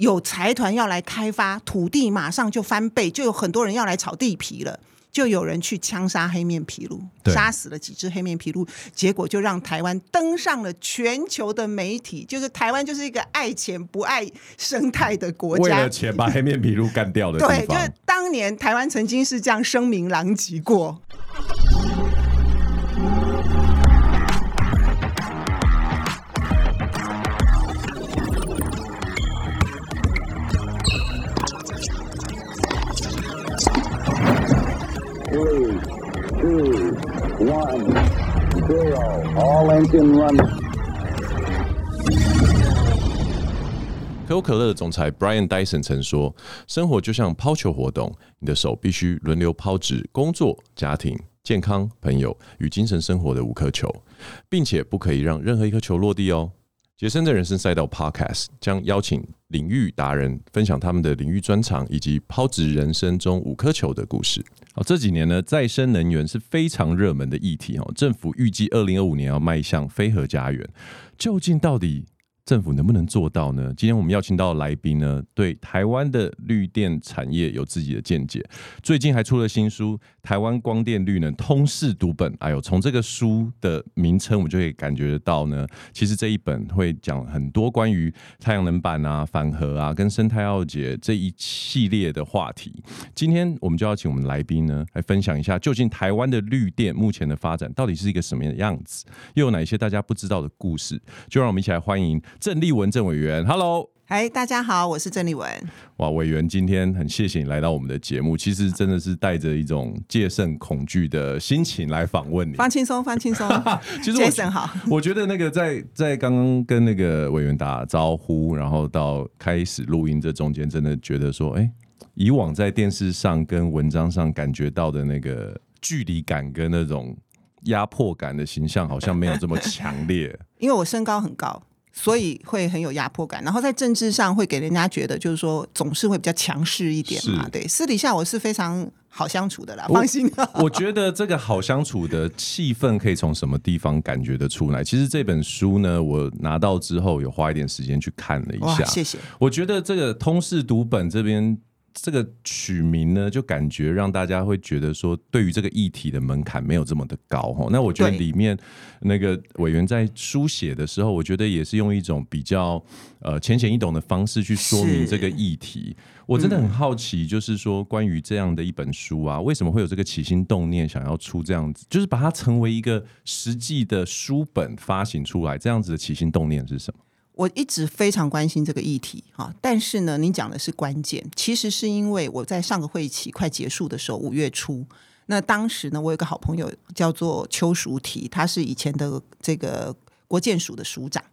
有财团要来开发土地，马上就翻倍，就有很多人要来炒地皮了。就有人去枪杀黑面琵鹭，杀死了几只黑面琵鹭，结果就让台湾登上了全球的媒体。就是台湾就是一个爱钱不爱生态的国家，为了钱把黑面琵鹭干掉的。对，就是当年台湾曾经是这样声名狼藉过。可口可乐的总裁 Brian Dyson 曾说：“生活就像抛球活动，你的手必须轮流抛掷工作、家庭、健康、朋友与精神生活的五颗球，并且不可以让任何一颗球落地哦。”杰森的人生赛道 Podcast 将邀请领域达人分享他们的领域专长以及抛掷人生中五颗球的故事。好，这几年呢，再生能源是非常热门的议题哦。政府预计二零二五年要迈向非核家园，究竟到底？政府能不能做到呢？今天我们邀请到来宾呢，对台湾的绿电产业有自己的见解。最近还出了新书《台湾光电绿能通识读本》。哎呦，从这个书的名称，我们就可以感觉得到呢，其实这一本会讲很多关于太阳能板啊、反核啊、跟生态奥杰这一系列的话题。今天我们就要请我们来宾呢，来分享一下，究竟台湾的绿电目前的发展到底是一个什么样的样子，又有哪些大家不知道的故事？就让我们一起来欢迎。郑丽文郑委员，Hello，嗨，大家好，我是郑丽文。哇，委员今天很谢谢你来到我们的节目，其实真的是带着一种戒慎恐惧的心情来访问你。放轻松，放轻松。其实戒慎好，我觉得那个在在刚刚跟那个委员打招呼，然后到开始录音这中间，真的觉得说，哎、欸，以往在电视上跟文章上感觉到的那个距离感跟那种压迫感的形象，好像没有这么强烈。因为我身高很高。所以会很有压迫感，然后在政治上会给人家觉得就是说总是会比较强势一点嘛。对，私底下我是非常好相处的啦，放心。我觉得这个好相处的气氛可以从什么地方感觉得出来？其实这本书呢，我拿到之后有花一点时间去看了一下。谢谢。我觉得这个通识读本这边。这个取名呢，就感觉让大家会觉得说，对于这个议题的门槛没有这么的高哈。那我觉得里面那个委员在书写的时候，我觉得也是用一种比较呃浅显易懂的方式去说明这个议题。我真的很好奇，就是说关于这样的一本书啊，为什么会有这个起心动念想要出这样子，就是把它成为一个实际的书本发行出来，这样子的起心动念是什么？我一直非常关心这个议题哈，但是呢，您讲的是关键，其实是因为我在上个会期快结束的时候，五月初，那当时呢，我有个好朋友叫做邱淑提，他是以前的这个国建署的署长，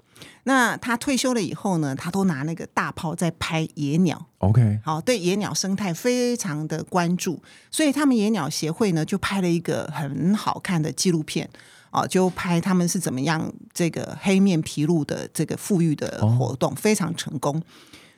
那他退休了以后呢，他都拿那个大炮在拍野鸟，OK，好，对野鸟生态非常的关注，所以他们野鸟协会呢就拍了一个很好看的纪录片。啊，就拍他们是怎么样这个黑面琵鹭的这个富裕的活动非常成功。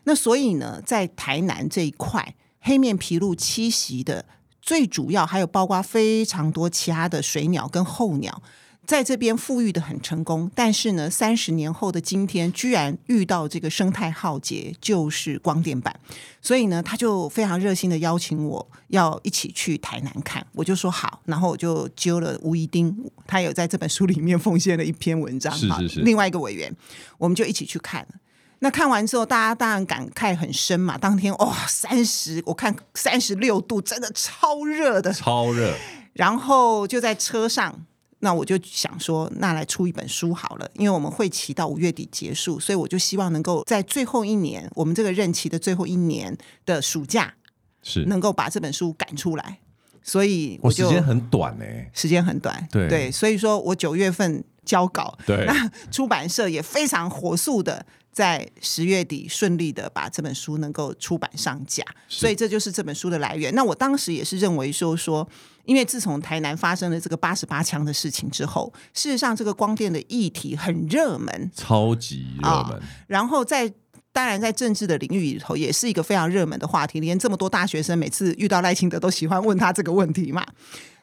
那所以呢，在台南这一块黑面琵鹭栖息的最主要，还有包括非常多其他的水鸟跟候鸟。在这边富裕的很成功，但是呢，三十年后的今天，居然遇到这个生态浩劫，就是光电板。所以呢，他就非常热心的邀请我要一起去台南看，我就说好，然后我就揪了吴一丁，他有在这本书里面奉献了一篇文章，是是是，另外一个委员，我们就一起去看。那看完之后，大家当然感慨很深嘛。当天哇，三十，我看三十六度，真的超热的，超热。然后就在车上。那我就想说，那来出一本书好了，因为我们会期到五月底结束，所以我就希望能够在最后一年，我们这个任期的最后一年的暑假，是能够把这本书赶出来。所以我就，我时间很短呢、欸，时间很短，对对，所以说我九月份交稿，对，那出版社也非常火速的在十月底顺利的把这本书能够出版上架，所以这就是这本书的来源。那我当时也是认为说说。因为自从台南发生了这个八十八枪的事情之后，事实上这个光电的议题很热门，超级热门。哦、然后在当然在政治的领域里头，也是一个非常热门的话题。连这么多大学生每次遇到赖清德都喜欢问他这个问题嘛。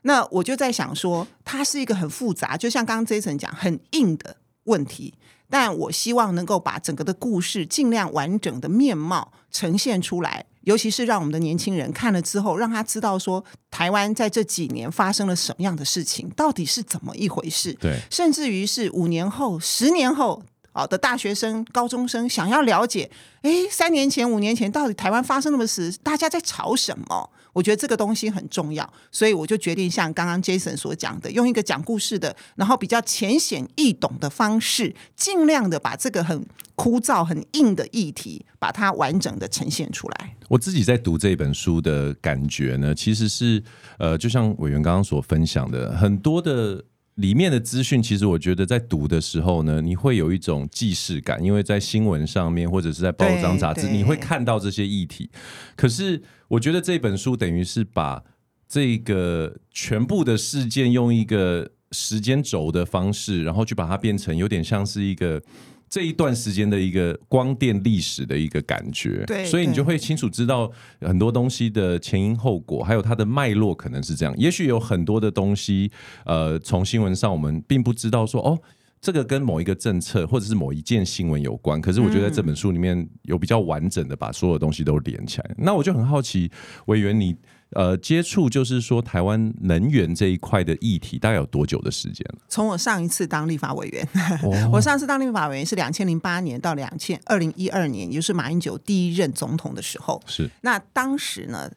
那我就在想说，它是一个很复杂，就像刚刚 Jason 讲，很硬的问题。但我希望能够把整个的故事尽量完整的面貌呈现出来，尤其是让我们的年轻人看了之后，让他知道说台湾在这几年发生了什么样的事情，到底是怎么一回事。对，甚至于是五年后、十年后。好的大学生、高中生想要了解，哎，三年前、五年前到底台湾发生了什么事？大家在吵什么？我觉得这个东西很重要，所以我就决定像刚刚 Jason 所讲的，用一个讲故事的，然后比较浅显易懂的方式，尽量的把这个很枯燥、很硬的议题，把它完整的呈现出来。我自己在读这本书的感觉呢，其实是呃，就像委员刚刚所分享的，很多的。里面的资讯，其实我觉得在读的时候呢，你会有一种既视感，因为在新闻上面或者是在报章杂志，你会看到这些议题。可是我觉得这本书等于是把这个全部的事件用一个时间轴的方式，然后去把它变成有点像是一个。这一段时间的一个光电历史的一个感觉，对，所以你就会清楚知道很多东西的前因后果，还有它的脉络可能是这样。也许有很多的东西，呃，从新闻上我们并不知道说，哦，这个跟某一个政策或者是某一件新闻有关。可是我觉得在这本书里面有比较完整的把所有东西都连起来。那我就很好奇，委员你。呃，接触就是说台湾能源这一块的议题，大概有多久的时间了？从我上一次当立法委员，哦、我上次当立法委员是两千零八年到两千二零一二年，也就是马英九第一任总统的时候。是那当时呢，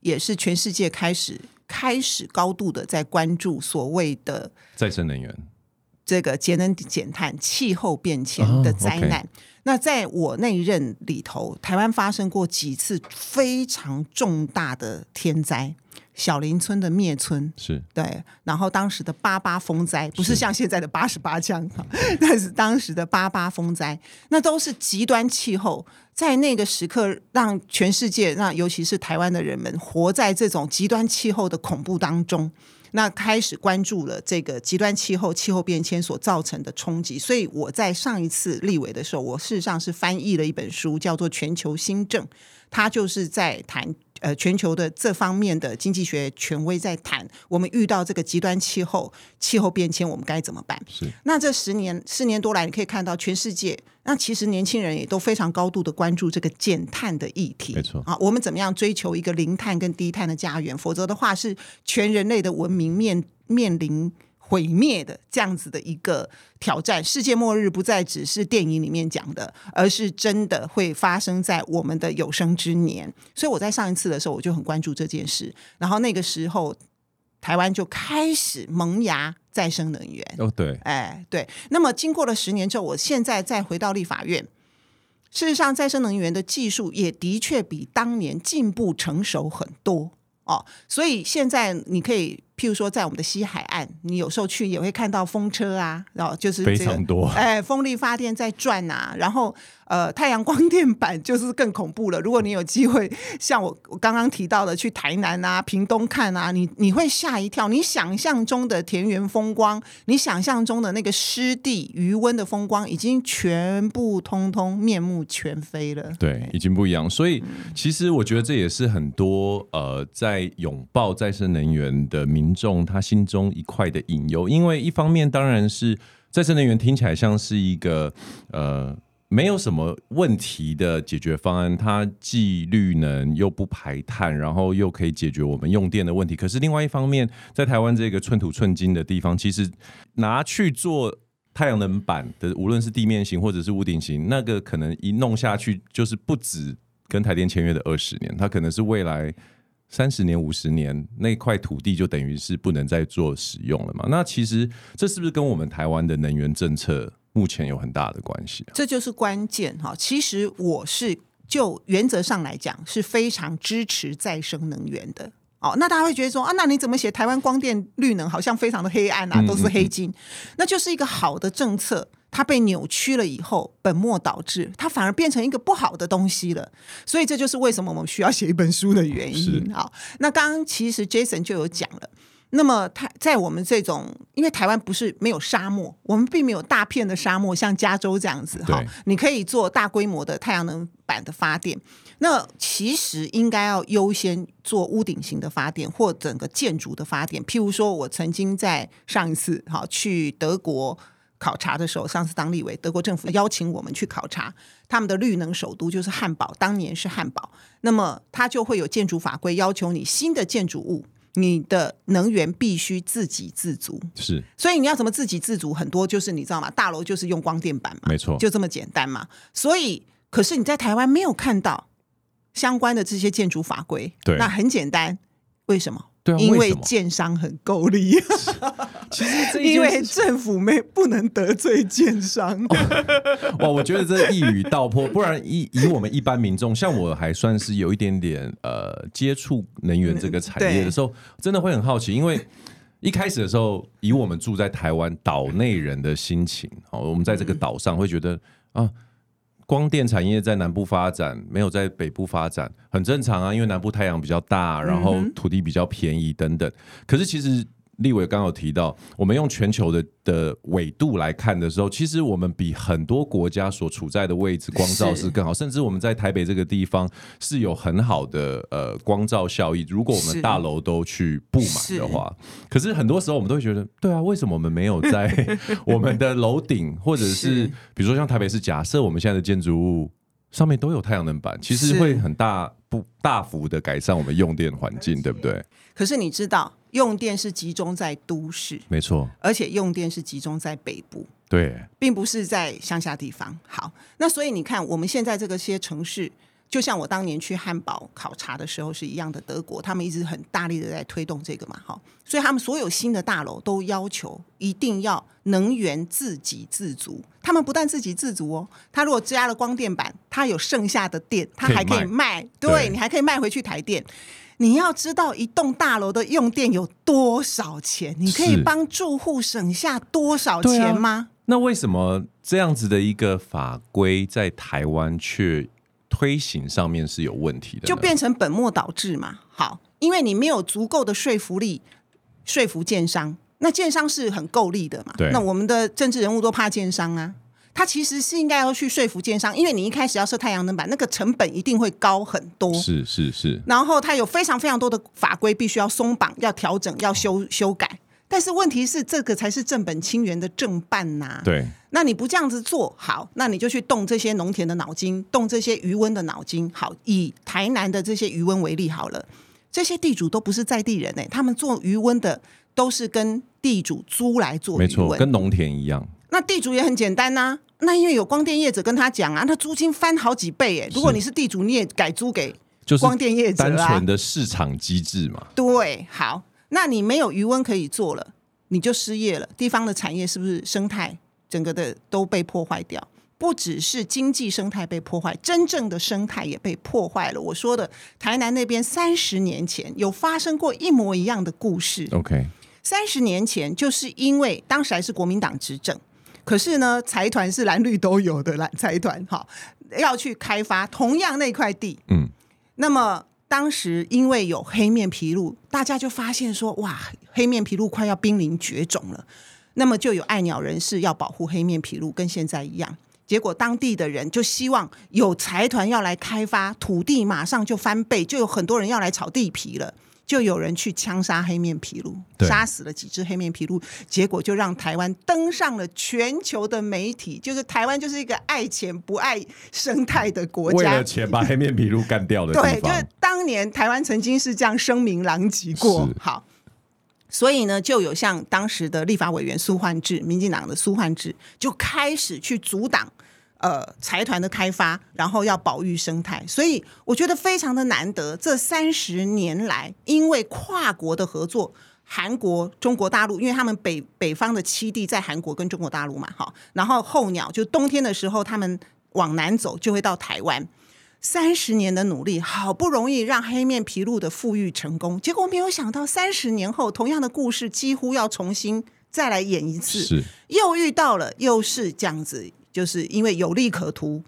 也是全世界开始开始高度的在关注所谓的再生能源。这个节能减碳、气候变迁的灾难。Oh. 那在我那一任里头，台湾发生过几次非常重大的天灾，小林村的灭村。是。对，然后当时的八八风灾，不是像现在的八十八枪，但是当时的八八风灾，那都是极端气候，在那个时刻让全世界，让尤其是台湾的人们，活在这种极端气候的恐怖当中。那开始关注了这个极端气候、气候变迁所造成的冲击，所以我在上一次立委的时候，我事实上是翻译了一本书，叫做《全球新政》，它就是在谈呃全球的这方面的经济学权威在谈，我们遇到这个极端气候、气候变迁，我们该怎么办？是。那这十年、四年多来，你可以看到全世界。那其实年轻人也都非常高度的关注这个减碳的议题，没错啊，我们怎么样追求一个零碳跟低碳的家园？否则的话，是全人类的文明面面临毁灭的这样子的一个挑战。世界末日不再只是电影里面讲的，而是真的会发生在我们的有生之年。所以我在上一次的时候，我就很关注这件事。然后那个时候，台湾就开始萌芽再生能源。哦，对，哎，对。那么经过了十年之后，我现在再回到立法院，事实上，再生能源的技术也的确比当年进步成熟很多哦。所以现在你可以。譬如说，在我们的西海岸，你有时候去也会看到风车啊，然后就是、这个、非常多，哎，风力发电在转啊，然后呃，太阳光电板就是更恐怖了。如果你有机会，像我我刚刚提到的，去台南啊、屏东看啊，你你会吓一跳。你想象中的田园风光，你想象中的那个湿地余温的风光，已经全部通通面目全非了。对，已经不一样。所以，其实我觉得这也是很多呃，在拥抱再生能源的民。民众他心中一块的隐忧，因为一方面当然是再生能源听起来像是一个呃没有什么问题的解决方案，它既绿能又不排碳，然后又可以解决我们用电的问题。可是另外一方面，在台湾这个寸土寸金的地方，其实拿去做太阳能板的，无论是地面型或者是屋顶型，那个可能一弄下去就是不止跟台电签约的二十年，它可能是未来。三十年、五十年，那块土地就等于是不能再做使用了嘛？那其实这是不是跟我们台湾的能源政策目前有很大的关系啊？这就是关键哈。其实我是就原则上来讲是非常支持再生能源的。哦，那大家会觉得说啊，那你怎么写台湾光电绿能好像非常的黑暗啊，都是黑金？嗯嗯嗯。那就是一个好的政策。它被扭曲了以后，本末倒置，它反而变成一个不好的东西了。所以这就是为什么我们需要写一本书的原因。好，那刚刚其实 Jason 就有讲了。那么，它在我们这种，因为台湾不是没有沙漠，我们并没有大片的沙漠，像加州这样子哈，你可以做大规模的太阳能板的发电。那其实应该要优先做屋顶型的发电或整个建筑的发电。譬如说，我曾经在上一次哈去德国。考察的时候，上次当立委，德国政府邀请我们去考察他们的绿能首都，就是汉堡，当年是汉堡。那么它就会有建筑法规要求你新的建筑物，你的能源必须自给自足。是，所以你要怎么自给自足？很多就是你知道吗？大楼就是用光电板嘛，没错，就这么简单嘛。所以，可是你在台湾没有看到相关的这些建筑法规，对，那很简单，为什么？对啊，因为建商很够力。其实因为政府没不能得罪建商。哇，我觉得这一语道破。不然以以我们一般民众，像我还算是有一点点呃接触能源这个产业的时候，真的会很好奇。因为一开始的时候，以我们住在台湾岛内人的心情，哦，我们在这个岛上会觉得啊。光电产业在南部发展，没有在北部发展，很正常啊，因为南部太阳比较大，然后土地比较便宜等等。可是其实。立伟刚刚有提到，我们用全球的的纬度来看的时候，其实我们比很多国家所处在的位置光照是更好，甚至我们在台北这个地方是有很好的呃光照效益。如果我们大楼都去布满的话，可是很多时候我们都会觉得，对啊，为什么我们没有在 我们的楼顶，或者是比如说像台北市，假设我们现在的建筑物上面都有太阳能板，其实会很大不大幅的改善我们用电环境，对不对？可是你知道，用电是集中在都市，没错，而且用电是集中在北部，对，并不是在乡下地方。好，那所以你看，我们现在这个些城市，就像我当年去汉堡考察的时候是一样的，德国他们一直很大力的在推动这个嘛，哈，所以他们所有新的大楼都要求一定要能源自给自足。他们不但自给自足哦，他如果加了光电板，他有剩下的电，他还可以卖，以卖，对，对你还可以卖回去台电。你要知道一栋大楼的用电有多少钱？你可以帮住户省下多少钱吗？啊？那为什么这样子的一个法规在台湾却推行上面是有问题的？就变成本末倒置嘛。好，因为你没有足够的说服力说服建商，那建商是很够力的嘛。对，那我们的政治人物都怕建商啊。他其实是应该要去说服建商，因为你一开始要设太阳能板，那个成本一定会高很多。是是是。然后它有非常非常多的法规必须要松绑、要调整、要修修改。但是问题是，这个才是正本清源的正办呐、啊。对。那你不这样子做好，那你就去动这些农田的脑筋，动这些渔温的脑筋。好，以台南的这些渔温为例好了，这些地主都不是在地人哎、欸，他们做渔温的都是跟地主租来做没错，跟农田一样。那地主也很简单呐、啊，那因为有光电业者跟他讲啊，那租金翻好几倍哎。如果你是地主，你也改租给光电业者啊。单纯的市场机制嘛。对，好，那你没有余温可以做了，你就失业了。地方的产业是不是生态整个的都被破坏掉？不只是经济生态被破坏，真正的生态也被破坏了。我说的台南那边三十年前有发生过一模一样的故事。OK，三十年前就是因为当时还是国民党执政。可是呢，财团是蓝绿都有的蓝财团，哈，要去开发同样那块地，嗯，那么当时因为有黑面琵鹭，大家就发现说，哇，黑面琵鹭快要濒临绝种了，那么就有爱鸟人士要保护黑面琵鹭，跟现在一样，结果当地的人就希望有财团要来开发土地，马上就翻倍，就有很多人要来炒地皮了。就有人去枪杀黑面琵鹭，杀死了几只黑面琵鹭，结果就让台湾登上了全球的媒体。就是台湾就是一个爱钱不爱生态的国家，为了钱把黑面琵鹭干掉的。对，就是当年台湾曾经是这样声名狼藉过。好，所以呢，就有像当时的立法委员苏焕智，民进党的苏焕智，就开始去阻挡。呃，财团的开发，然后要保育生态，所以我觉得非常的难得。这三十年来，因为跨国的合作，韩国、中国大陆，因为他们北北方的栖地在韩国跟中国大陆嘛，哈，然后候鸟就冬天的时候，他们往南走就会到台湾。三十年的努力，好不容易让黑面琵鹭的复育成功，结果没有想到，三十年后，同样的故事几乎要重新再来演一次，是又遇到了，又是这样子。就是因为有利可图，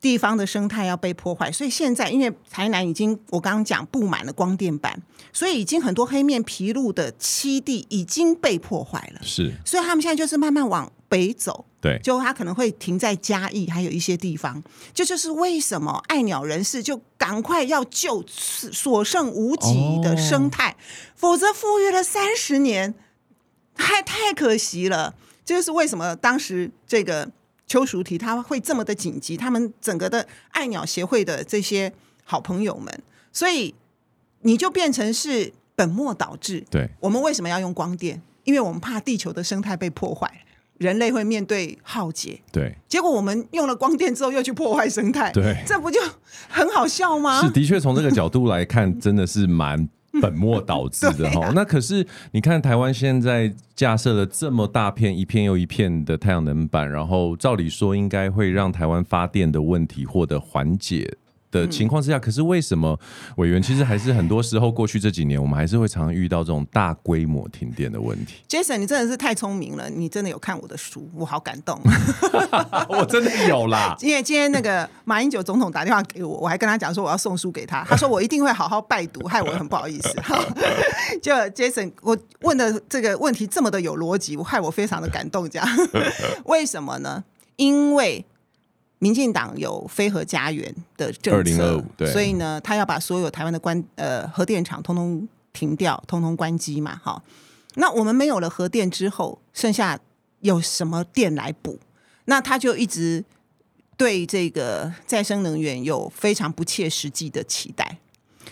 地方的生态要被破坏，所以现在因为台南已经我刚刚讲布满了光电板，所以已经很多黑面琵鹭的栖地已经被破坏了。是，所以他们现在就是慢慢往北走。对，就他可能会停在嘉义，还有一些地方。这就，就是为什么爱鸟人士就赶快要救所剩无几的生态，哦、否则富裕了三十年，太太可惜了。这就是为什么当时这个邱淑媞他会这么的紧急，他们整个的爱鸟协会的这些好朋友们，所以你就变成是本末倒置。对，我们为什么要用光电？因为我们怕地球的生态被破坏。人类会面对浩劫，对，结果我们用了光电之后又去破坏生态，对，这不就很好笑吗？是，的确从这个角度来看，真的是蛮本末倒置的 哈。啊、那可是你看，台湾现在架设了这么大片一片又一片的太阳能板，然后照理说应该会让台湾发电的问题获得缓解。的情况之下，可是为什么委员其实还是很多时候过去这几年，我们还是会常常遇到这种大规模停电的问题。Jason，你真的是太聪明了，你真的有看我的书，我好感动。我真的有啦，因为今天那个马英九总统打电话给我，我还跟他讲说我要送书给他，他说我一定会好好拜读，害我很不好意思。就 Jason，我问的这个问题这么的有逻辑，我害我非常的感动。这样为什么呢？因为。民进党有非核家园的政策，所以呢，他要把所有台湾的关呃核电厂通通停掉，通通关机嘛。哈，那我们没有了核电之后，剩下有什么电来补？那他就一直对这个再生能源有非常不切实际的期待，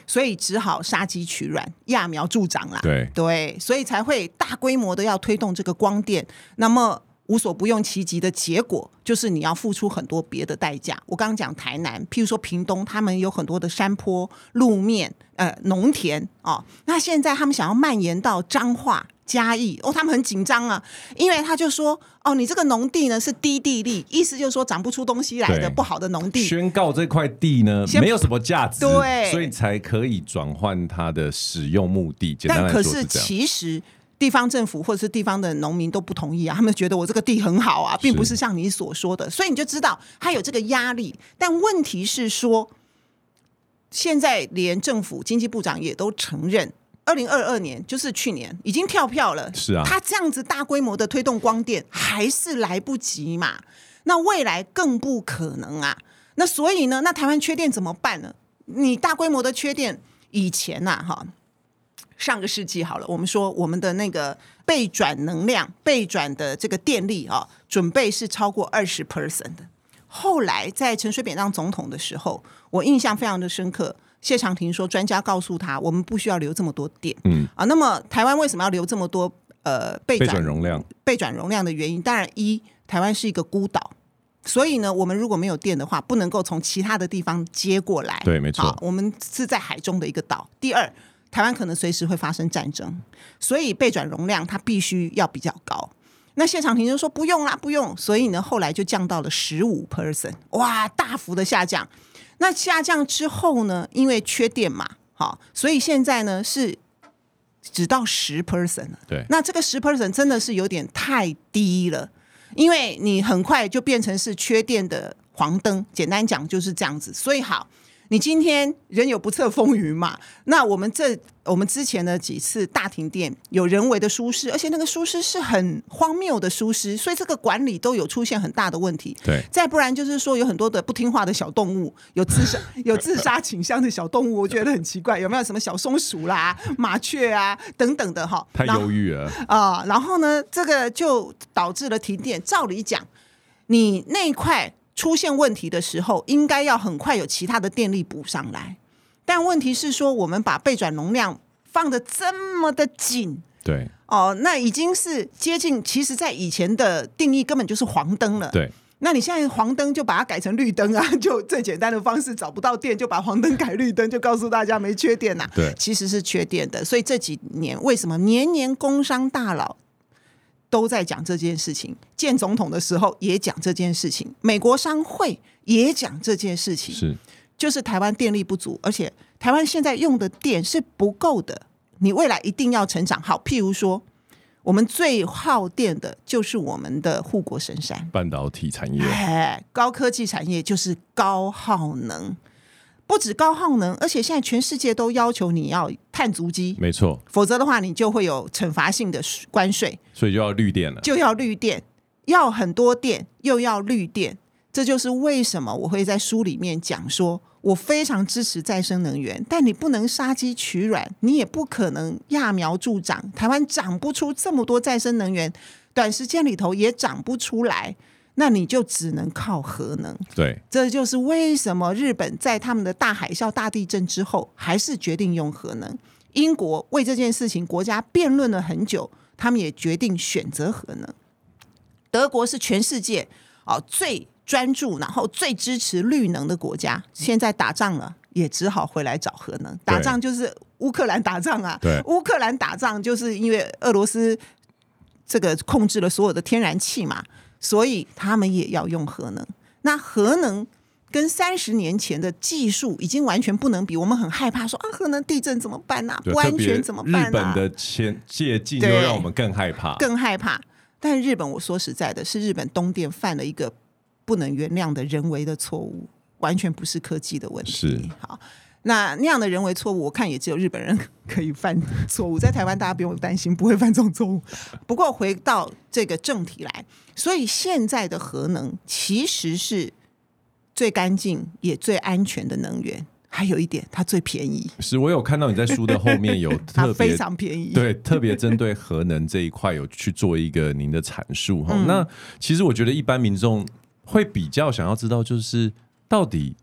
所以只好杀鸡取卵，揠苗助长啦。对对，所以才会大规模的要推动这个光电。那么。无所不用其极的结果，就是你要付出很多别的代价。我刚刚讲台南，譬如说屏东，他们有很多的山坡、路面、呃农田哦。那现在他们想要蔓延到彰化、嘉义，哦，他们很紧张啊，因为他就说，哦，你这个农地呢是低地利，意思就是说长不出东西来的不好的农地，宣告这块地呢没有什么价值，对，所以才可以转换它的使用目的。但可是其实。地方政府或者是地方的农民都不同意啊，他们觉得我这个地很好啊，并不是像你所说的，所以你就知道他有这个压力。但问题是说，现在连政府经济部长也都承认，二零二二年就是去年已经跳票了。是啊，他这样子大规模的推动光电还是来不及嘛？那未来更不可能啊。那所以呢，那台湾缺电怎么办呢？你大规模的缺电以前呐，哈。上个世纪好了，我们说我们的那个备转能量、备转的这个电力啊，准备是超过二十 percent 的。后来在陈水扁当总统的时候，我印象非常的深刻。谢长廷说，专家告诉他，我们不需要留这么多电。嗯啊，那么台湾为什么要留这么多呃备转容量？备转容量的原因，当然一，台湾是一个孤岛，所以呢，我们如果没有电的话，不能够从其他的地方接过来。对，没错，我们是在海中的一个岛。第二。台湾可能随时会发生战争，所以备转容量它必须要比较高。那谢长廷就说不用啦，不用。所以呢，后来就降到了十五 percent，哇，大幅的下降。那下降之后呢，因为缺电嘛，好，所以现在呢是只到十 percent 了。对，那这个十 percent 真的是有点太低了，因为你很快就变成是缺电的黄灯。简单讲就是这样子。所以好。你今天人有不测风云嘛？那我们这我们之前的几次大停电有人为的疏失，而且那个疏失是很荒谬的疏失，所以这个管理都有出现很大的问题。对，再不然就是说有很多的不听话的小动物，有自杀 有自杀倾向的小动物，我觉得很奇怪，有没有什么小松鼠啦、麻雀啊等等的哈？太忧郁了啊！然后呢，这个就导致了停电。照理讲，你那一块。出现问题的时候，应该要很快有其他的电力补上来，但问题是说，我们把备转容量放的这么的紧，对，哦，那已经是接近，其实在以前的定义根本就是黄灯了，对。那你现在黄灯就把它改成绿灯啊，就最简单的方式，找不到电就把黄灯改绿灯，就告诉大家没缺电呐、啊，对，其实是缺电的。所以这几年为什么年年工商大佬？都在讲这件事情，见总统的时候也讲这件事情，美国商会也讲这件事情，是就是台湾电力不足，而且台湾现在用的电是不够的，你未来一定要成长好。譬如说，我们最耗电的就是我们的护国神山半导体产业，哎，高科技产业就是高耗能。不止高耗能，而且现在全世界都要求你要碳足迹，没错，否则的话你就会有惩罚性的关税，所以就要绿电了，就要绿电，要很多电，又要绿电，这就是为什么我会在书里面讲说，我非常支持再生能源，但你不能杀鸡取卵，你也不可能揠苗助长，台湾长不出这么多再生能源，短时间里头也长不出来，那你就只能靠核能。对，这就是为什么日本在他们的大海啸、大地震之后，还是决定用核能。英国为这件事情国家辩论了很久，他们也决定选择核能。德国是全世界哦最专注，然后最支持绿能的国家，现在打仗了，也只好回来找核能。打仗就是乌克兰打仗啊，对，乌克兰打仗就是因为俄罗斯这个控制了所有的天然气嘛，所以他们也要用核能。那核能跟三十年前的技术已经完全不能比，我们很害怕说啊，核能地震怎么办啊？不安全怎么办啊？日本的前借镜又让我们更害怕，更害怕。但日本，我说实在的，是日本东电犯了一个不能原谅的人为的错误，完全不是科技的问题。是好，那那样的人为错误，我看也只有日本人 可以犯错误，在台湾大家不用担心，不会犯这种错误。不过回到这个正题来，所以现在的核能其实是最干净也最安全的能源。还有一点，它最便宜。是我有看到你在书的后面有 特别非常便宜，对，特别针对核能这一块有去做一个您的阐述哈。嗯、那其实我觉得一般民众会比较想要知道，就是到底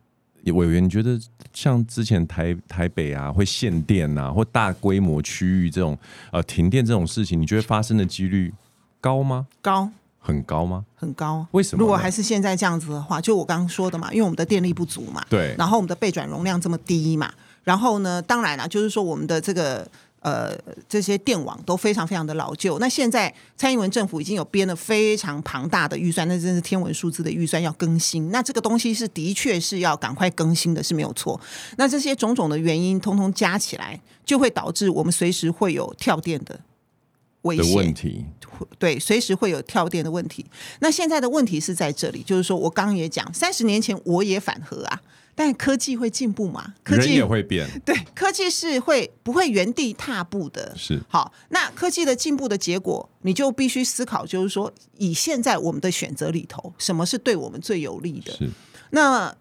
委员你觉得像之前台台北啊会限电啊，或大规模区域这种呃停电这种事情，你觉得发生的几率高吗？高。很高吗？很高。为什么？如果还是现在这样子的话，就我刚刚说的嘛，因为我们的电力不足嘛，对。然后我们的备转容量这么低嘛，然后呢，当然了，就是说我们的这个呃这些电网都非常非常的老旧。那现在蔡英文政府已经有编了非常庞大的预算，那真是天文数字的预算要更新。那这个东西是的确是要赶快更新的，是没有错。那这些种种的原因，通通加起来，就会导致我们随时会有跳电的。危险问题，对，随时会有跳电的问题。那现在的问题是在这里，就是说我刚刚也讲，三十年前我也反核啊，但科技会进步嘛？科技也会变，对，科技是会不会原地踏步的？是好，那科技的进步的结果，你就必须思考，就是说，以现在我们的选择里头，什么是对我们最有利的？是那。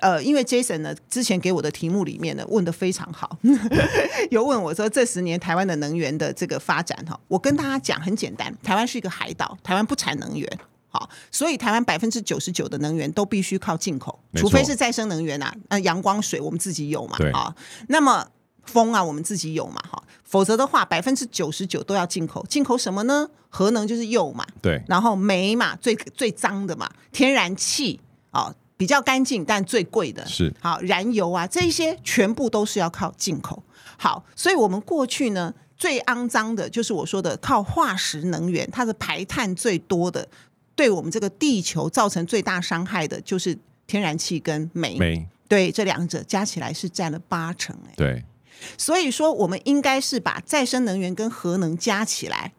呃，因为 Jason 呢，之前给我的题目里面呢，问的非常好，有问我说，这十年台湾的能源的这个发展哈，我跟大家讲很简单，台湾是一个海岛，台湾不产能源，好，所以台湾百分之九十九的能源都必须靠进口，除非是再生能源啊，呃，阳光水我们自己有嘛，啊，那么风啊我们自己有嘛，哈，否则的话百分之九十九都要进口，进口什么呢？核能就是铀嘛，对，然后煤嘛，最最脏的嘛，天然气啊。比较干净，但最贵的是好燃油啊，这些全部都是要靠进口。好，所以我们过去呢，最肮脏的就是我说的靠化石能源，它的排碳最多的，对我们这个地球造成最大伤害的，就是天然气跟煤。煤对，这两者加起来是占了八成哎。对，所以说我们应该是把再生能源跟核能加起来。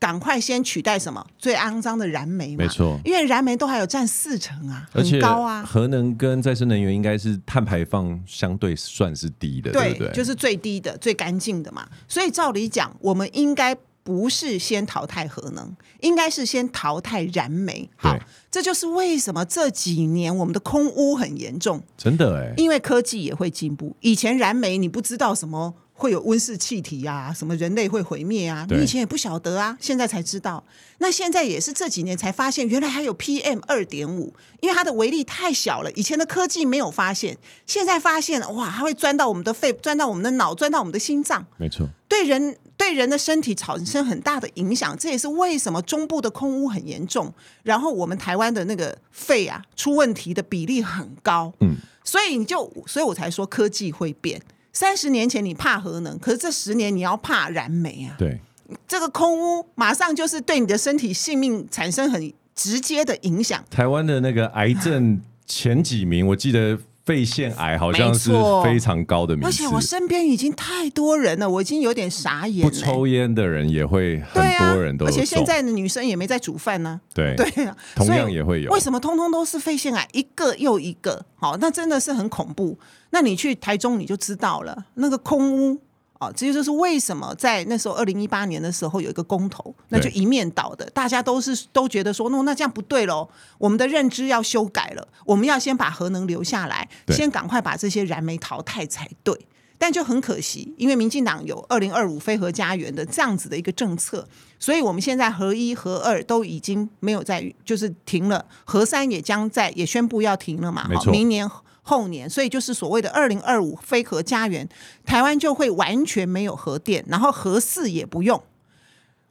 赶快先取代什么最肮脏的燃煤嘛？没错，因为燃煤都还有占四成啊，很高啊。核能跟再生能源应该是碳排放相对算是低的，对，对不对？就是最低的、最干净的嘛。所以照理讲，我们应该不是先淘汰核能，应该是先淘汰燃煤。好，对这就是为什么这几年我们的空污很严重。真的哎，因为科技也会进步。以前燃煤你不知道什么。会有温室气体啊，什么人类会毁灭啊？你以前也不晓得啊，现在才知道。那现在也是这几年才发现，原来还有 PM 二点五，因为它的微粒太小了，以前的科技没有发现，现在发现了，哇，它会钻到我们的肺，钻到我们的脑，钻到我们的心脏。没错，对人对人的身体产生很大的影响。这也是为什么中部的空污很严重，然后我们台湾的那个肺啊出问题的比例很高。嗯，所以你就，所以我才说科技会变。三十年前你怕核能，可是这十年你要怕燃煤啊！对，这个空污马上就是对你的身体性命产生很直接的影响。台湾的那个癌症前几名，我记得。肺腺癌好像是非常高的名，而且我身边已经太多人了，我已经有点傻眼。不抽烟的人也会很多人都有，而且现在的女生也没在煮饭呢。对对，同样也会有。为什么通通都是肺腺癌，一个又一个？好，那真的是很恐怖。那你去台中你就知道了，那个空污。哦，这就是为什么在那时候二零一八年的时候有一个公投，那就一面倒的，大家都是都觉得说，那那这样不对喽，我们的认知要修改了，我们要先把核能留下来，先赶快把这些燃煤淘汰才对。但就很可惜，因为民进党有二零二五非核家园的这样子的一个政策，所以我们现在核一、核二都已经没有在，就是停了，核三也将在也宣布要停了嘛，明年后年，所以就是所谓的二零二五非核家园，台湾就会完全没有核电，然后核四也不用。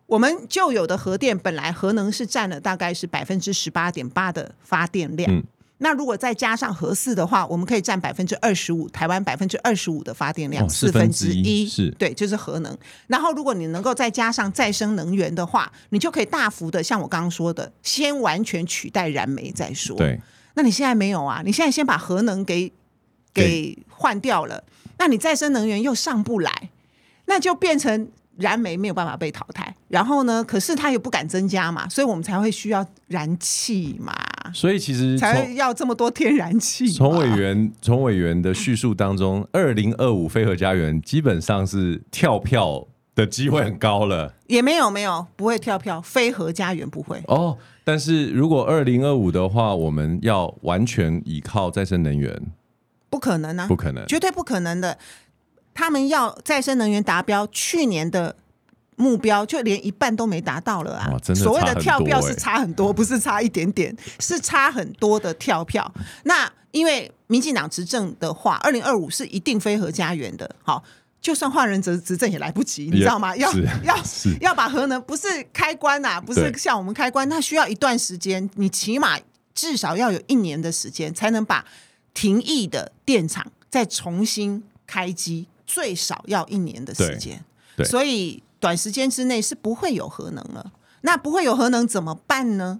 我们旧有的核电本来核能是占了大概是百分之十八点八的发电量。嗯那如果再加上核四的话，我们可以占百分之二十五，台湾百分之二十五的发电量，四分之一是对，就是核能。然后如果你能够再加上再生能源的话，你就可以大幅的像我刚刚说的，先完全取代燃煤再说。对，那你现在没有啊？你现在先把核能给给换掉了，那你再生能源又上不来，那就变成。燃煤没有办法被淘汰，然后呢？可是它也不敢增加嘛，所以我们才会需要燃气嘛。所以其实才会要这么多天然气。从委员从委员的叙述当中，二零二五飞核家园基本上是跳票的机会很高了。也没有没有不会跳票，非核家园不会哦。但是如果二零二五的话，我们要完全依靠再生能源，不可能啊，不可能，绝对不可能的。他们要再生能源达标，去年的目标就连一半都没达到了啊！所谓的跳票是差很多，不是差一点点，是差很多的跳票。那因为民进党执政的话，二零二五是一定非核家园的。好，就算换人执执政也来不及，你知道吗？要 要要把核能不是开关啊，不是像我们开关，它需要一段时间，你起码至少要有一年的时间，才能把停役的电厂再重新开机。最少要一年的时间，所以短时间之内是不会有核能了。那不会有核能怎么办呢？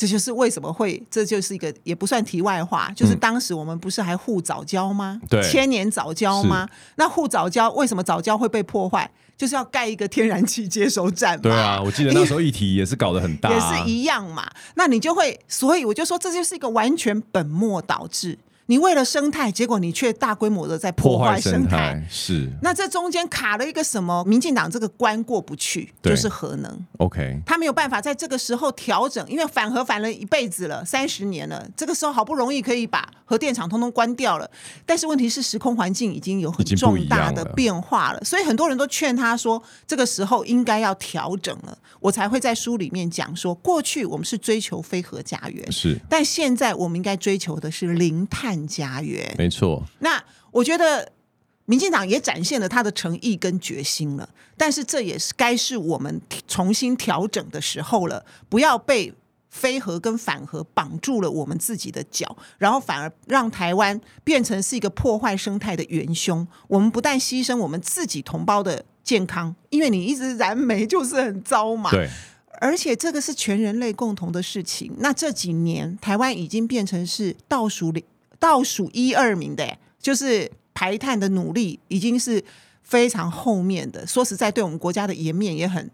这就是为什么会，这就是一个也不算题外话，就是当时我们不是还护早教吗？对，千年早教吗？那护早教为什么早教会被破坏？就是要盖一个天然气接收站嘛。对啊，我记得那时候议题也是搞得很大，也是一样嘛。那你就会，所以我就说，这就是一个完全本末倒置。你为了生态，结果你却大规模的在破坏生态，是。那这中间卡了一个什么？民进党这个关过不去，就是核能。OK，他没有办法在这个时候调整，因为反核反了一辈子了，三十年了，这个时候好不容易可以把核电厂通通关掉了，但是问题是时空环境已经有很重大的变化了，了所以很多人都劝他说，这个时候应该要调整了。我才会在书里面讲说，过去我们是追求非核家园，是，但现在我们应该追求的是零碳。家园没错，那我觉得民进党也展现了他的诚意跟决心了，但是这也是该是我们重新调整的时候了，不要被非核跟反核绑住了我们自己的脚，然后反而让台湾变成是一个破坏生态的元凶。我们不但牺牲我们自己同胞的健康，因为你一直燃煤就是很糟嘛，对，而且这个是全人类共同的事情。那这几年台湾已经变成是倒数里。倒数一二名的，就是排碳的努力已经是非常后面的。说实在，对我们国家的颜面也很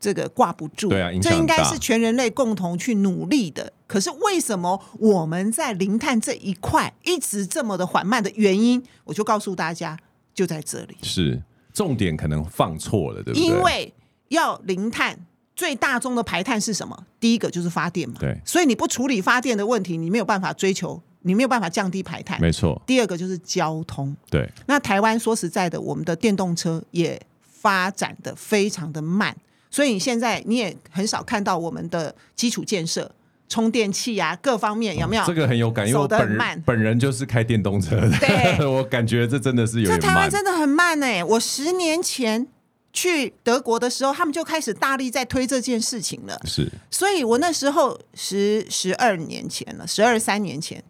这个挂不住。对啊，这应该是全人类共同去努力的。可是为什么我们在零碳这一块一直这么的缓慢的原因，我就告诉大家，就在这里。是重点可能放错了，对不对？因为要零碳，最大宗的排碳是什么？第一个就是发电嘛。对，所以你不处理发电的问题，你没有办法追求。你没有办法降低排碳，没错。第二个就是交通，对。那台湾说实在的，我们的电动车也发展的非常的慢，所以你现在你也很少看到我们的基础建设、充电器啊各方面有没有？哦、这个很有感，因为我本人本人就是开电动车的，对 我感觉这真的是有点慢。这台湾真的很慢哎、欸！我十年前去德国的时候，他们就开始大力在推这件事情了。是，所以我那时候十十二年前了，十二三年前。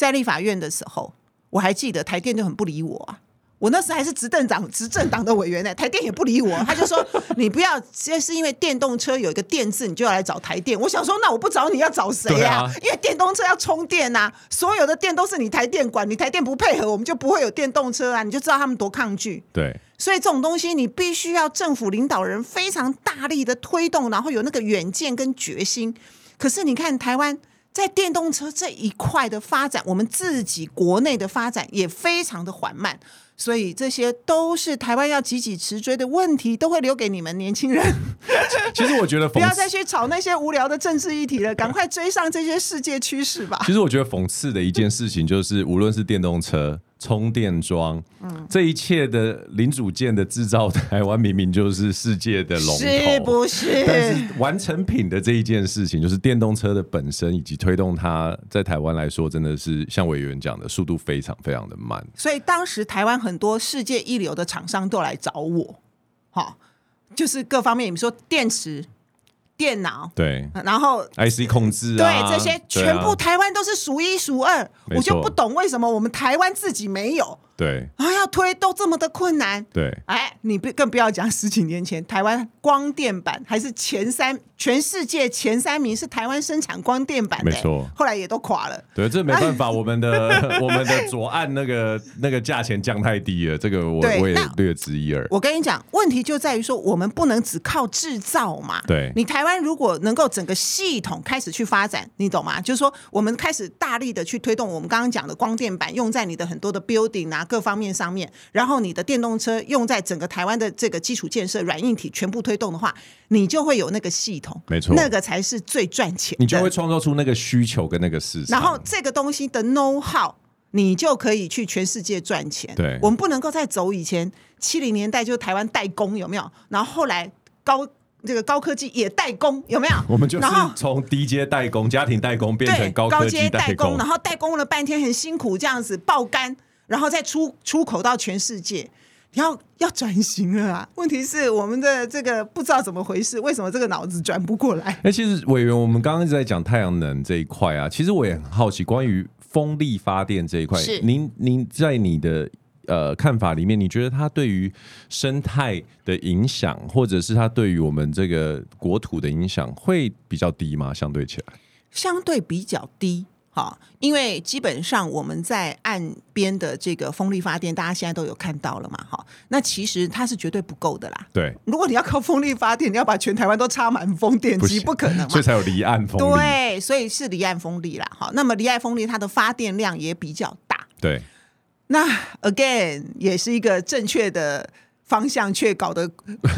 在立法院的时候，我还记得台电就很不理我啊。我那时还是执政党执政党的委员呢，台电也不理我。他就说：“你不要，这是因为电动车有一个电字，你就要来找台电。”我想说：“那我不找你要找谁呀？啊？因为电动车要充电呐，所有的电都是你台电管，你台电不配合，我们就不会有电动车啊。你就知道他们多抗拒。对，所以这种东西你必须要政府领导人非常大力的推动，然后有那个远见跟决心。可是你看台湾。在电动车这一块的发展，我们自己国内的发展也非常的缓慢，所以这些都是台湾要急起直追的问题，都会留给你们年轻人。其实我觉得 不要再去吵那些无聊的政治议题了，赶快追上这些世界趋势吧。其实我觉得讽刺的一件事情就是，无论是电动车。充电桩，嗯，这一切的零组件的制造，台湾明明就是世界的龙头，是不是？但是完成品的这一件事情，就是电动车的本身以及推动它，在台湾来说，真的是像委员讲的，速度非常非常的慢。所以当时台湾很多世界一流的厂商都来找我，好，就是各方面，你说电池。电脑。对，然后 IC 控制啊，对这些全部台湾都是数一数二，我就不懂为什么我们台湾自己没有。对啊，要推都这么的困难。对，哎，你不更不要讲十几年前，台湾光电板还是前三，全世界前三名是台湾生产光电板的，没错。后来也都垮了。对，这没办法，我们的 我们的左岸那个那个价钱降太低了，这个我我也略知一二。我跟你讲，问题就在于说，我们不能只靠制造嘛。对，你台湾如果能够整个系统开始去发展，你懂吗？就是说，我们开始大力的去推动我们刚刚讲的光电板，用在你的很多的 building 啊。各方面上面，然后你的电动车用在整个台湾的这个基础建设、软硬体全部推动的话，你就会有那个系统，没错，那个才是最赚钱的。你就会创造出那个需求跟那个市场，然后这个东西的 know how，你就可以去全世界赚钱。对，我们不能够再走以前七零年代就是台湾代工有没有？然后后来高这个高科技也代工有没有？我们就是从低阶代工、家庭代工变成高科技代工，然后代工了半天很辛苦，这样子爆肝。然后再出出口到全世界，要要转型了啊！问题是我们的这个不知道怎么回事，为什么这个脑子转不过来？哎，其实委员，我们刚刚一直在讲太阳能这一块啊，其实我也很好奇，关于风力发电这一块，您您在你的呃看法里面，你觉得它对于生态的影响，或者是它对于我们这个国土的影响，会比较低吗？相对起来，相对比较低。好，因为基本上我们在岸边的这个风力发电，大家现在都有看到了嘛。哈，那其实它是绝对不够的啦。对，如果你要靠风力发电，你要把全台湾都插满风电机，不，不可能嘛。所以才有离岸风力。对，所以是离岸风力啦。好，那么离岸风力它的发电量也比较大。对，那 again 也是一个正确的方向，却搞得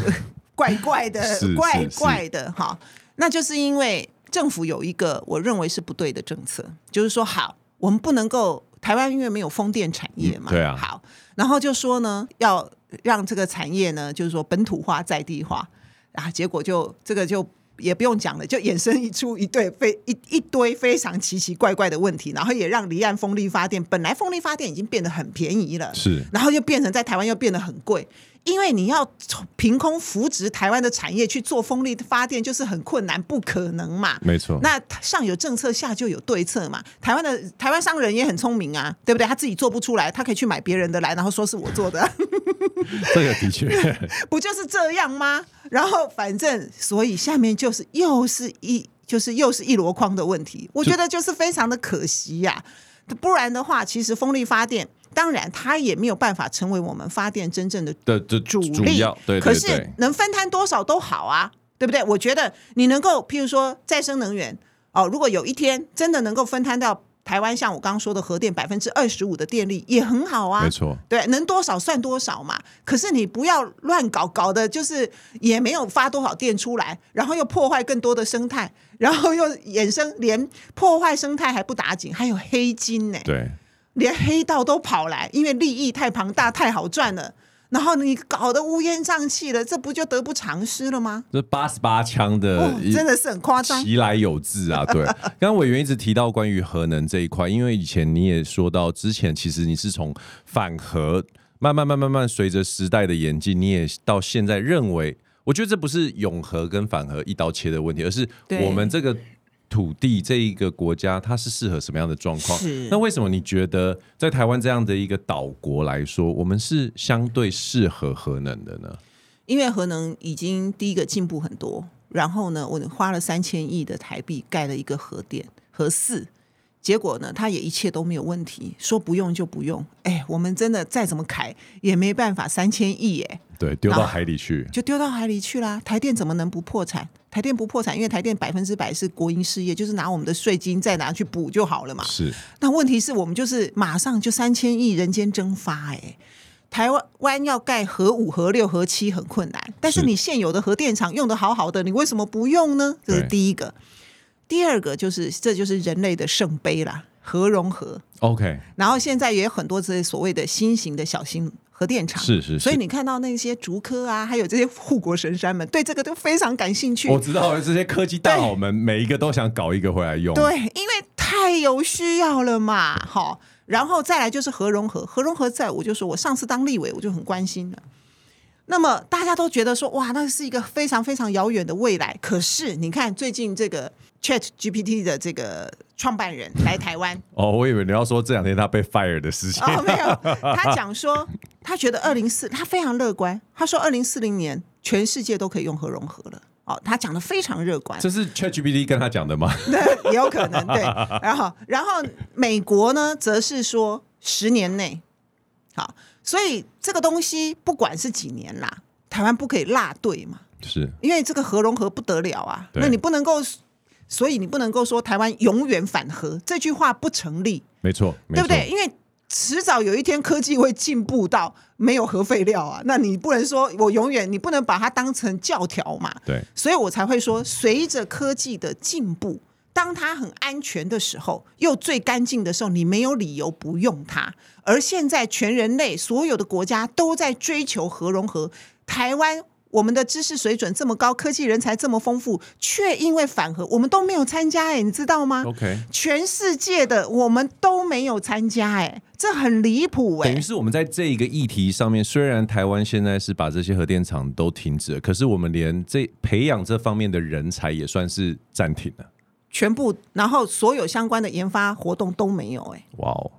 怪怪的，怪怪的。哈，那就是因为。政府有一个我认为是不对的政策，就是说，好，我们不能够台湾因为没有风电产业嘛，嗯、对啊，好，然后就说呢，要让这个产业呢，就是说本土化、在地化啊，结果就这个就也不用讲了，就衍生一出一对非一一堆非常奇奇怪怪的问题，然后也让离岸风力发电本来风力发电已经变得很便宜了，是，然后又变成在台湾又变得很贵。因为你要从凭空扶植台湾的产业去做风力发电，就是很困难，不可能嘛。没错。那上有政策，下就有对策嘛。台湾的台湾商人也很聪明啊，对不对？他自己做不出来，他可以去买别人的来，然后说是我做的。这个的确，不就是这样吗？然后反正，所以下面就是又是一就是又是一箩筐的问题。我觉得就是非常的可惜呀、啊。不然的话，其实风力发电。当然，它也没有办法成为我们发电真正的的的主力。对对对，可是能分摊多少都好啊，对不对？我觉得你能够，譬如说再生能源哦，如果有一天真的能够分摊到台湾，像我刚刚说的核电百分之二十五的电力也很好啊，没错，对，能多少算多少嘛。可是你不要乱搞，搞的就是也没有发多少电出来，然后又破坏更多的生态，然后又衍生连破坏生态还不打紧，还有黑金呢。对。连黑道都跑来，因为利益太庞大、太好赚了，然后你搞得乌烟瘴气了，这不就得不偿失了吗？这八十八枪的、哦，真的是很夸张，其来有自啊！对，刚刚委员一直提到关于核能这一块，因为以前你也说到，之前其实你是从反核慢慢、慢、慢慢随着时代的演进，你也到现在认为，我觉得这不是永和跟反核一刀切的问题，而是我们这个。土地这一个国家，它是适合什么样的状况？那为什么你觉得在台湾这样的一个岛国来说，我们是相对适合核能的呢？因为核能已经第一个进步很多，然后呢，我花了三千亿的台币盖了一个核电核四，结果呢，它也一切都没有问题，说不用就不用。哎，我们真的再怎么砍也没办法，三千亿哎。对，丢到海里去，就丢到海里去啦。台电怎么能不破产？台电不破产，因为台电百分之百是国营事业，就是拿我们的税金再拿去补就好了嘛。是。那问题是我们就是马上就三千亿人间蒸发哎、欸，台湾湾要盖核五、核六、核七很困难，但是你现有的核电厂用的好好的，你为什么不用呢？这是第一个。第二个就是这就是人类的圣杯啦，核融合 OK，然后现在也有很多这些所谓的新型的小型核电厂，是是是。所以你看到那些竹科啊，还有这些护国神山们，对这个都非常感兴趣。我知道这些科技大佬们每一个都想搞一个回来用，对，因为太有需要了嘛。好，然后再来就是核融合，核融合在我就说我上次当立委我就很关心了。那么大家都觉得说哇，那是一个非常非常遥远的未来。可是你看最近这个 Chat GPT 的这个创办人来台湾 哦，我以为你要说这两天他被 fire 的事情哦，没有，他讲说他觉得二零四，他非常乐观，他说二零四零年全世界都可以用核融合了。哦，他讲的非常乐观。这是 Chat GPT 跟他讲的吗？对，也有可能对。然后，然后美国呢，则是说十年内好。所以这个东西不管是几年啦，台湾不可以落队嘛，是因为这个核融合不得了啊，那你不能够，所以你不能够说台湾永远反核，这句话不成立，没错，对不对？因为迟早有一天科技会进步到没有核废料啊，那你不能说我永远，你不能把它当成教条嘛，对，所以我才会说，随着科技的进步。当它很安全的时候，又最干净的时候，你没有理由不用它。而现在，全人类所有的国家都在追求核融合。台湾，我们的知识水准这么高，科技人才这么丰富，却因为反核，我们都没有参加。哎，你知道吗？OK，全世界的我们都没有参加。哎，这很离谱。哎，等于是我们在这一个议题上面，虽然台湾现在是把这些核电厂都停止了，可是我们连这培养这方面的人才也算是暂停了。全部，然后所有相关的研发活动都没有哎，哇哦！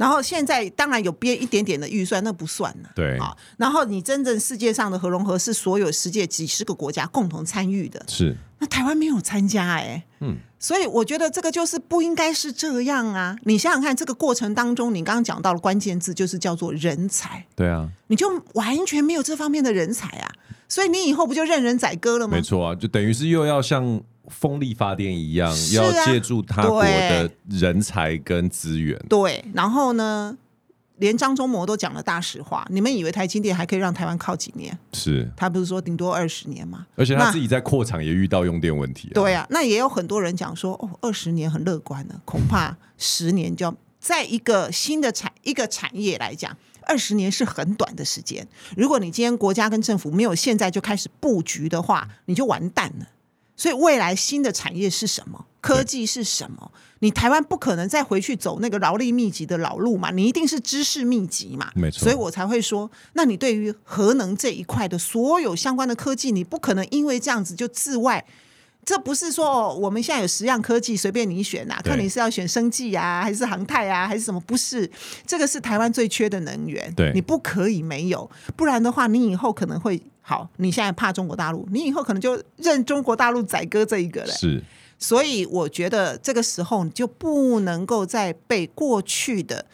然后现在当然有编一点点的预算，那不算了。对啊，然后你真正世界上的核融合是所有世界几十个国家共同参与的，是。那台湾没有参加哎，嗯，所以我觉得这个就是不应该是这样啊！你想想看，这个过程当中，你刚刚讲到的关键字就是叫做人才，对啊，你就完全没有这方面的人才啊，所以你以后不就任人宰割了吗？没错啊，就等于是又要像。风力发电一样，啊、要借助他国的人才跟资源。对，然后呢，连张忠谋都讲了大实话。你们以为台积电还可以让台湾靠几年？是，他不是说顶多二十年吗？而且他自己在扩厂也遇到用电问题、啊。对啊，那也有很多人讲说，哦，二十年很乐观了，恐怕十年就要在一个新的产一个产业来讲，二十年是很短的时间。如果你今天国家跟政府没有现在就开始布局的话，你就完蛋了。所以未来新的产业是什么？科技是什么？你台湾不可能再回去走那个劳力密集的老路嘛？你一定是知识密集嘛？没错。所以我才会说，那你对于核能这一块的所有相关的科技，你不可能因为这样子就自外。这不是说我们现在有十样科技随便你选呐、啊，看你是要选生技啊，还是航太啊，还是什么？不是，这个是台湾最缺的能源。对，你不可以没有，不然的话，你以后可能会。好，你现在怕中国大陆，你以后可能就认中国大陆宰割这一个了。是，所以我觉得这个时候你就不能够再被过去的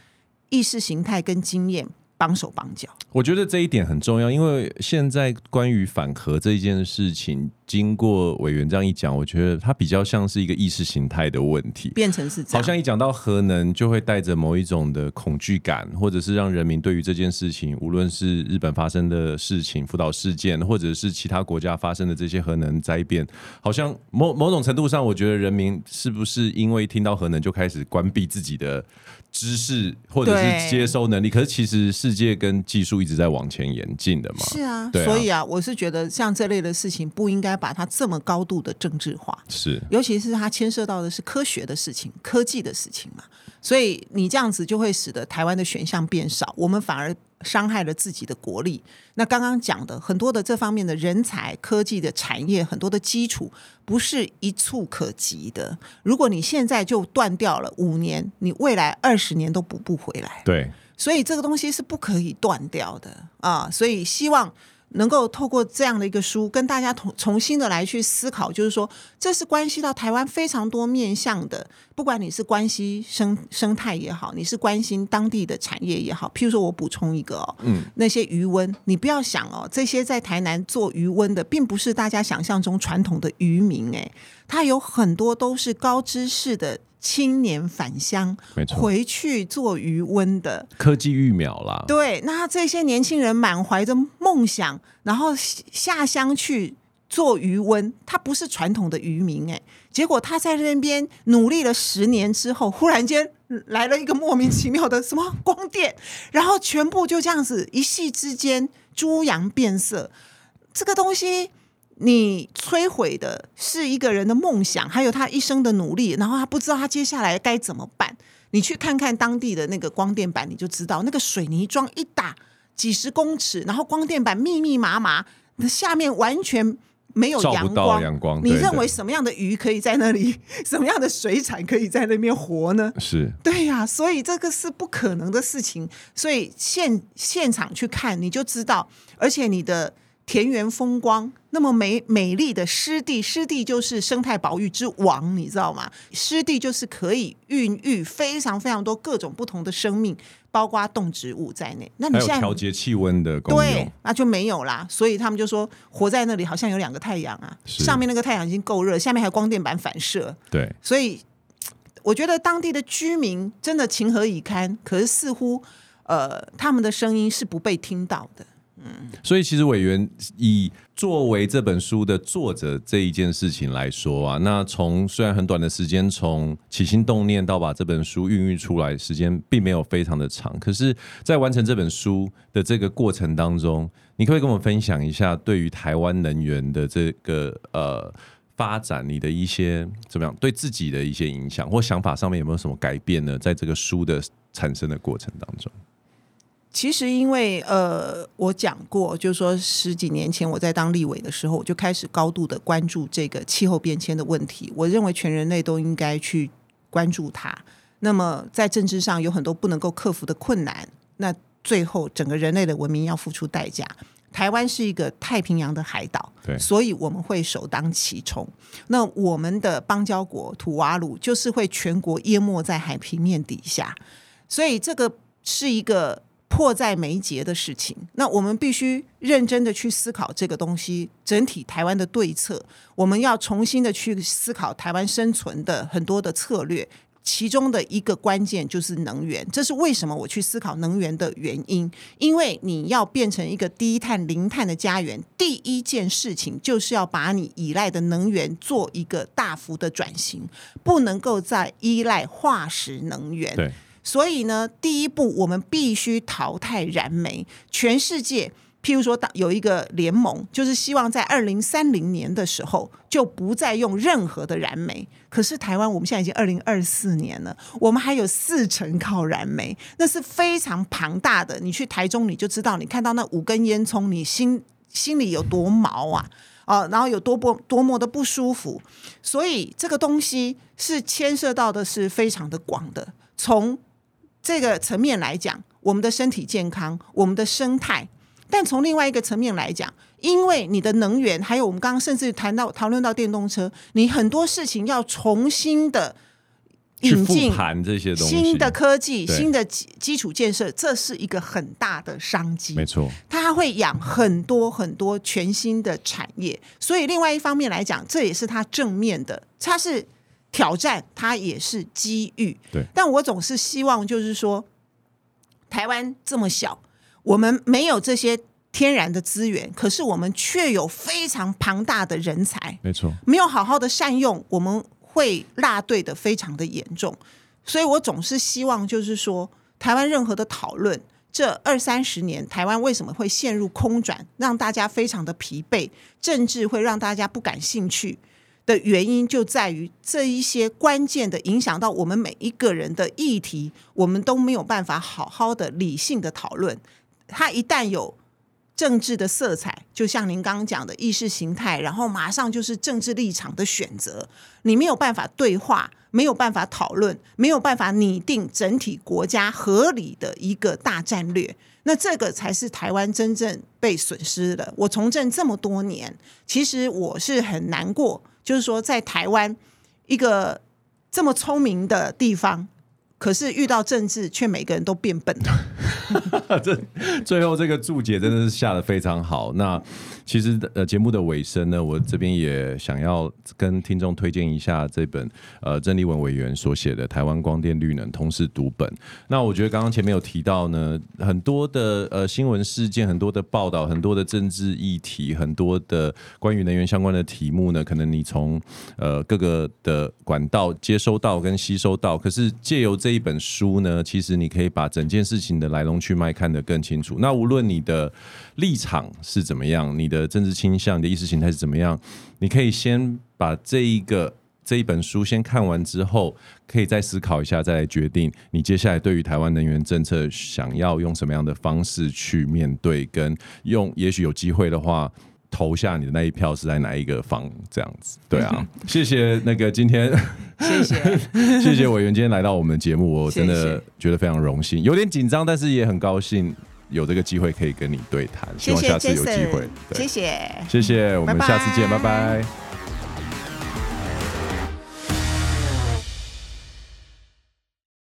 意识形态跟经验绑手绑脚。我觉得这一点很重要，因为现在关于反核这一件事情。经过委员这样一讲，我觉得它比较像是一个意识形态的问题，变成是这样，好像一讲到核能，就会带着某一种的恐惧感，或者是让人民对于这件事情，无论是日本发生的事情、福岛事件，或者是其他国家发生的这些核能灾变，好像某某种程度上，我觉得人民是不是因为听到核能就开始关闭自己的知识或者是接收能力？可是其实世界跟技术一直在往前演进的嘛。是啊，对啊，所以啊，我是觉得像这类的事情不应该。把它这么高度的政治化，是，尤其是它牵涉到的是科学的事情、科技的事情嘛，所以你这样子就会使得台湾的选项变少，我们反而伤害了自己的国力。那刚刚讲的很多的这方面的人才、科技的产业，很多的基础不是一触可及的。如果你现在就断掉了五年，你未来二十年都补不回来。对，所以这个东西是不可以断掉的啊！所以希望。能够透过这样的一个书，跟大家重重新的来去思考，就是说，这是关系到台湾非常多面向的，不管你是关系生生态也好，你是关心当地的产业也好。譬如说我补充一个哦，嗯，那些鱼温，你不要想哦，这些在台南做鱼温的，并不是大家想象中传统的渔民，诶，他有很多都是高知识的。青年返乡，没错，回去做鱼塭的科技育苗啦。对，那这些年轻人满怀着梦想，然后下乡去做渔温，他不是传统的渔民哎，结果他在那边努力了十年之后，忽然间来了一个莫名其妙的什么光电，然后全部就这样子一夕之间猪羊变色。这个东西你摧毁的是一个人的梦想，还有他一生的努力，然后他不知道他接下来该怎么办。你去看看当地的那个光电板，你就知道那个水泥桩一打几十公尺，然后光电板密密麻麻，那下面完全。没有阳光，阳光，你认为什么样的鱼可以在那里？什么样的水产可以在那边活呢？是对呀、啊，所以这个是不可能的事情。所以现现场去看，你就知道，而且你的。田园风光，那么美美丽的湿地，湿地就是生态保育之王，你知道吗？湿地就是可以孕育非常非常多各种不同的生命，包括动植物在内。那你现在调节气温的功用，对，那就没有啦。所以他们就说，活在那里好像有两个太阳啊，上面那个太阳已经够热，下面还有光电板反射。对，所以我觉得当地的居民真的情何以堪，可是似乎呃，他们的声音是不被听到的。所以，其实委员以作为这本书的作者这一件事情来说啊，那从虽然很短的时间，从起心动念到把这本书孕育出来，时间并没有非常的长。可是，在完成这本书的这个过程当中，你可不可以跟我们分享一下对于台湾能源的这个呃发展，你的一些怎么样对自己的一些影响或想法上面有没有什么改变呢？在这个书的产生的过程当中。其实，因为呃，我讲过，就是说十几年前我在当立委的时候，我就开始高度的关注这个气候变迁的问题。我认为全人类都应该去关注它。那么，在政治上有很多不能够克服的困难，那最后整个人类的文明要付出代价。台湾是一个太平洋的海岛，对，所以我们会首当其冲。那我们的邦交国土瓦鲁就是会全国淹没在海平面底下，所以这个是一个。迫在眉睫的事情，那我们必须认真的去思考这个东西，整体台湾的对策，我们要重新的去思考台湾生存的很多的策略，其中的一个关键就是能源。这是为什么我去思考能源的原因，因为你要变成一个低碳、零碳的家园，第一件事情就是要把你依赖的能源做一个大幅的转型，不能够再依赖化石能源。对。所以呢，第一步我们必须淘汰燃煤。全世界，譬如说，有一个联盟，就是希望在二零三零年的时候就不再用任何的燃煤。可是台湾，我们现在已经二零二四年了，我们还有四成靠燃煤，那是非常庞大的。你去台中，你就知道，你看到那五根烟囱，你心心里有多毛啊！哦，然后有多不多么的不舒服。所以这个东西是牵涉到的是非常的广的，从这个层面来讲，我们的身体健康，我们的生态；但从另外一个层面来讲，因为你的能源，还有我们刚刚甚至谈到讨论到电动车，你很多事情要重新的引进这些东西，新的科技、新的基基础建设，这是一个很大的商机。没错，它会养很多很多全新的产业。所以，另外一方面来讲，这也是它正面的，它是。挑战它也是机遇，对。但我总是希望，就是说，台湾这么小，我们没有这些天然的资源，可是我们却有非常庞大的人才，没错。没有好好的善用，我们会落队的非常的严重。所以我总是希望，就是说，台湾任何的讨论，这二三十年台湾为什么会陷入空转，让大家非常的疲惫，政治会让大家不感兴趣。的原因就在于这一些关键的影响到我们每一个人的议题，我们都没有办法好好的理性的讨论。它一旦有政治的色彩，就像您刚刚讲的意识形态，然后马上就是政治立场的选择，你没有办法对话，没有办法讨论，没有办法拟定整体国家合理的一个大战略。那这个才是台湾真正被损失的。我从政这么多年，其实我是很难过。就是说，在台湾一个这么聪明的地方，可是遇到政治却每个人都变笨了。这最后这个注解真的是下的非常好。那其实呃节目的尾声呢，我这边也想要跟听众推荐一下这本呃郑丽文委员所写的《台湾光电绿能通识读本》。那我觉得刚刚前面有提到呢，很多的呃新闻事件、很多的报道、很多的政治议题、很多的关于能源相关的题目呢，可能你从呃各个的管道接收到跟吸收到，可是借由这一本书呢，其实你可以把整件事情的来龙去脉看得更清楚。那无论你的立场是怎么样，你的政治倾向、你的意识形态是怎么样，你可以先把这一个这一本书先看完之后，可以再思考一下，再来决定你接下来对于台湾能源政策想要用什么样的方式去面对，跟用也许有机会的话。投下你的那一票是在哪一个方？这样子，对啊，谢谢那个今天，谢谢。谢谢委员今天来到我们节目，我真的觉得非常荣幸，有点紧张，但是也很高兴有这个机会可以跟你对谈，希望下次有机会，谢谢，谢谢，我们下次见，拜拜。拜拜。